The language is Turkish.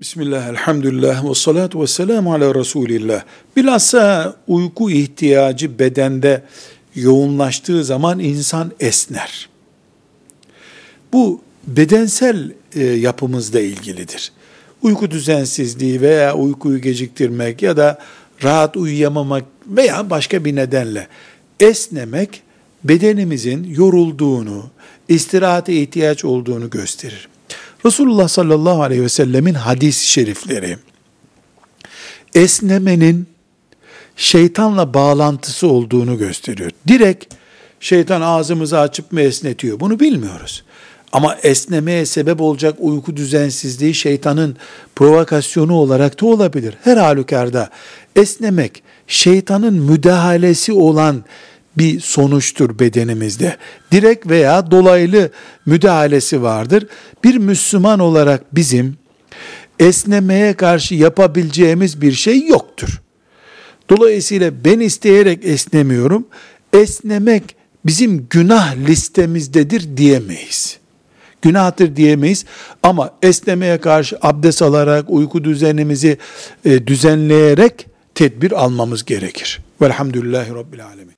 Bismillah, elhamdülillah ve salatu ve selamu ala Resulillah. Bilhassa uyku ihtiyacı bedende yoğunlaştığı zaman insan esner. Bu bedensel e, yapımızla ilgilidir. Uyku düzensizliği veya uykuyu geciktirmek ya da rahat uyuyamamak veya başka bir nedenle esnemek bedenimizin yorulduğunu, istirahate ihtiyaç olduğunu gösterir. Resulullah sallallahu aleyhi ve sellemin hadis-i şerifleri esnemenin şeytanla bağlantısı olduğunu gösteriyor. Direkt şeytan ağzımızı açıp mı esnetiyor? Bunu bilmiyoruz. Ama esnemeye sebep olacak uyku düzensizliği şeytanın provokasyonu olarak da olabilir. Her halükarda esnemek şeytanın müdahalesi olan bir sonuçtur bedenimizde. Direkt veya dolaylı müdahalesi vardır. Bir Müslüman olarak bizim esnemeye karşı yapabileceğimiz bir şey yoktur. Dolayısıyla ben isteyerek esnemiyorum. Esnemek bizim günah listemizdedir diyemeyiz. Günahtır diyemeyiz ama esnemeye karşı abdest alarak, uyku düzenimizi e, düzenleyerek tedbir almamız gerekir. Velhamdülillahi Rabbil Alemin.